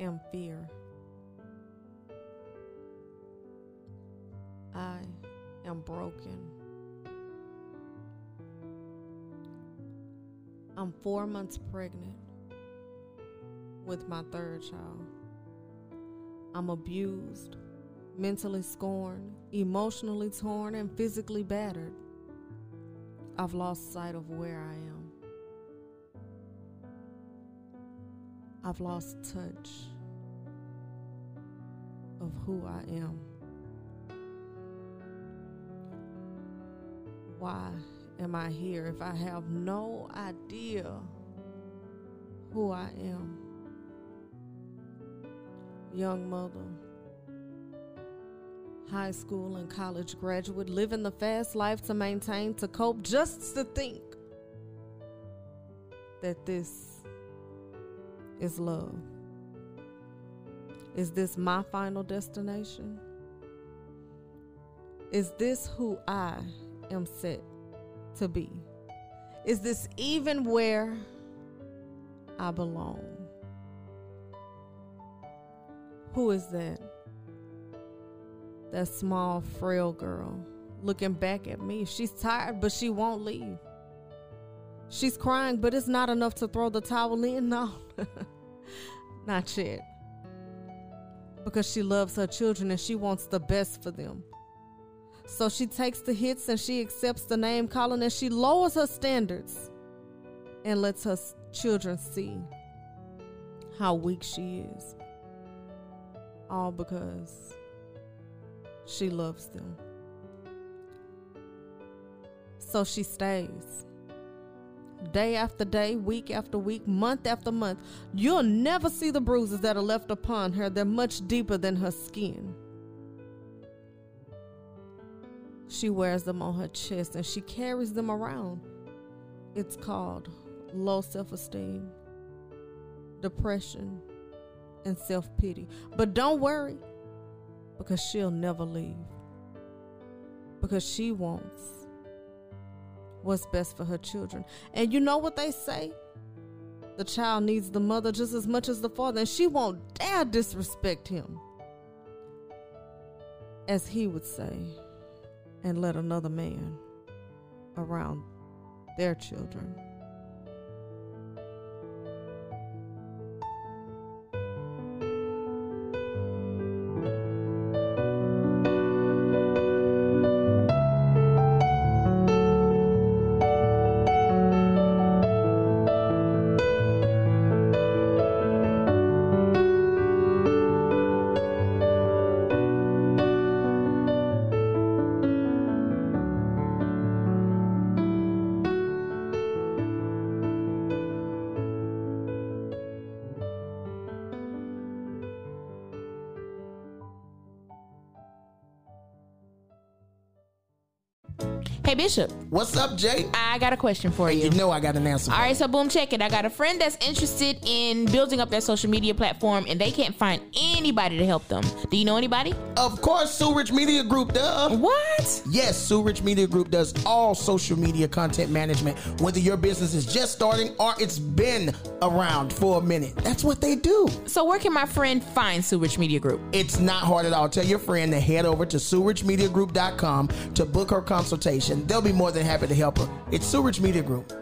am fear. I am broken. I'm four months pregnant with my third child. I'm abused, mentally scorned, emotionally torn, and physically battered. I've lost sight of where I am. I've lost touch of who I am. Why am I here if I have no idea who I am? Young mother, high school and college graduate, living the fast life to maintain, to cope, just to think that this is love. Is this my final destination? Is this who I am set to be? Is this even where I belong? Who is that? That small, frail girl looking back at me. She's tired, but she won't leave. She's crying, but it's not enough to throw the towel in. No, not yet. Because she loves her children and she wants the best for them. So she takes the hits and she accepts the name calling and she lowers her standards and lets her children see how weak she is. All because she loves them. So she stays. Day after day, week after week, month after month, you'll never see the bruises that are left upon her. They're much deeper than her skin. She wears them on her chest and she carries them around. It's called low self esteem, depression, and self pity. But don't worry, because she'll never leave. Because she wants what's best for her children. And you know what they say? The child needs the mother just as much as the father, and she won't dare disrespect him. As he would say, and let another man around their children. Hey Bishop, What's up, Jay? I got a question for you. You know I got an answer. All right, so boom, check it. I got a friend that's interested in building up their social media platform, and they can't find anybody to help them. Do you know anybody? Of course, Rich Media Group, does. What? Yes, Rich Media Group does all social media content management, whether your business is just starting or it's been around for a minute. That's what they do. So where can my friend find Rich Media Group? It's not hard at all. Tell your friend to head over to SueRichMediaGroup.com to book her consultation. They'll be more than happy to help her. It's Rich Media Group.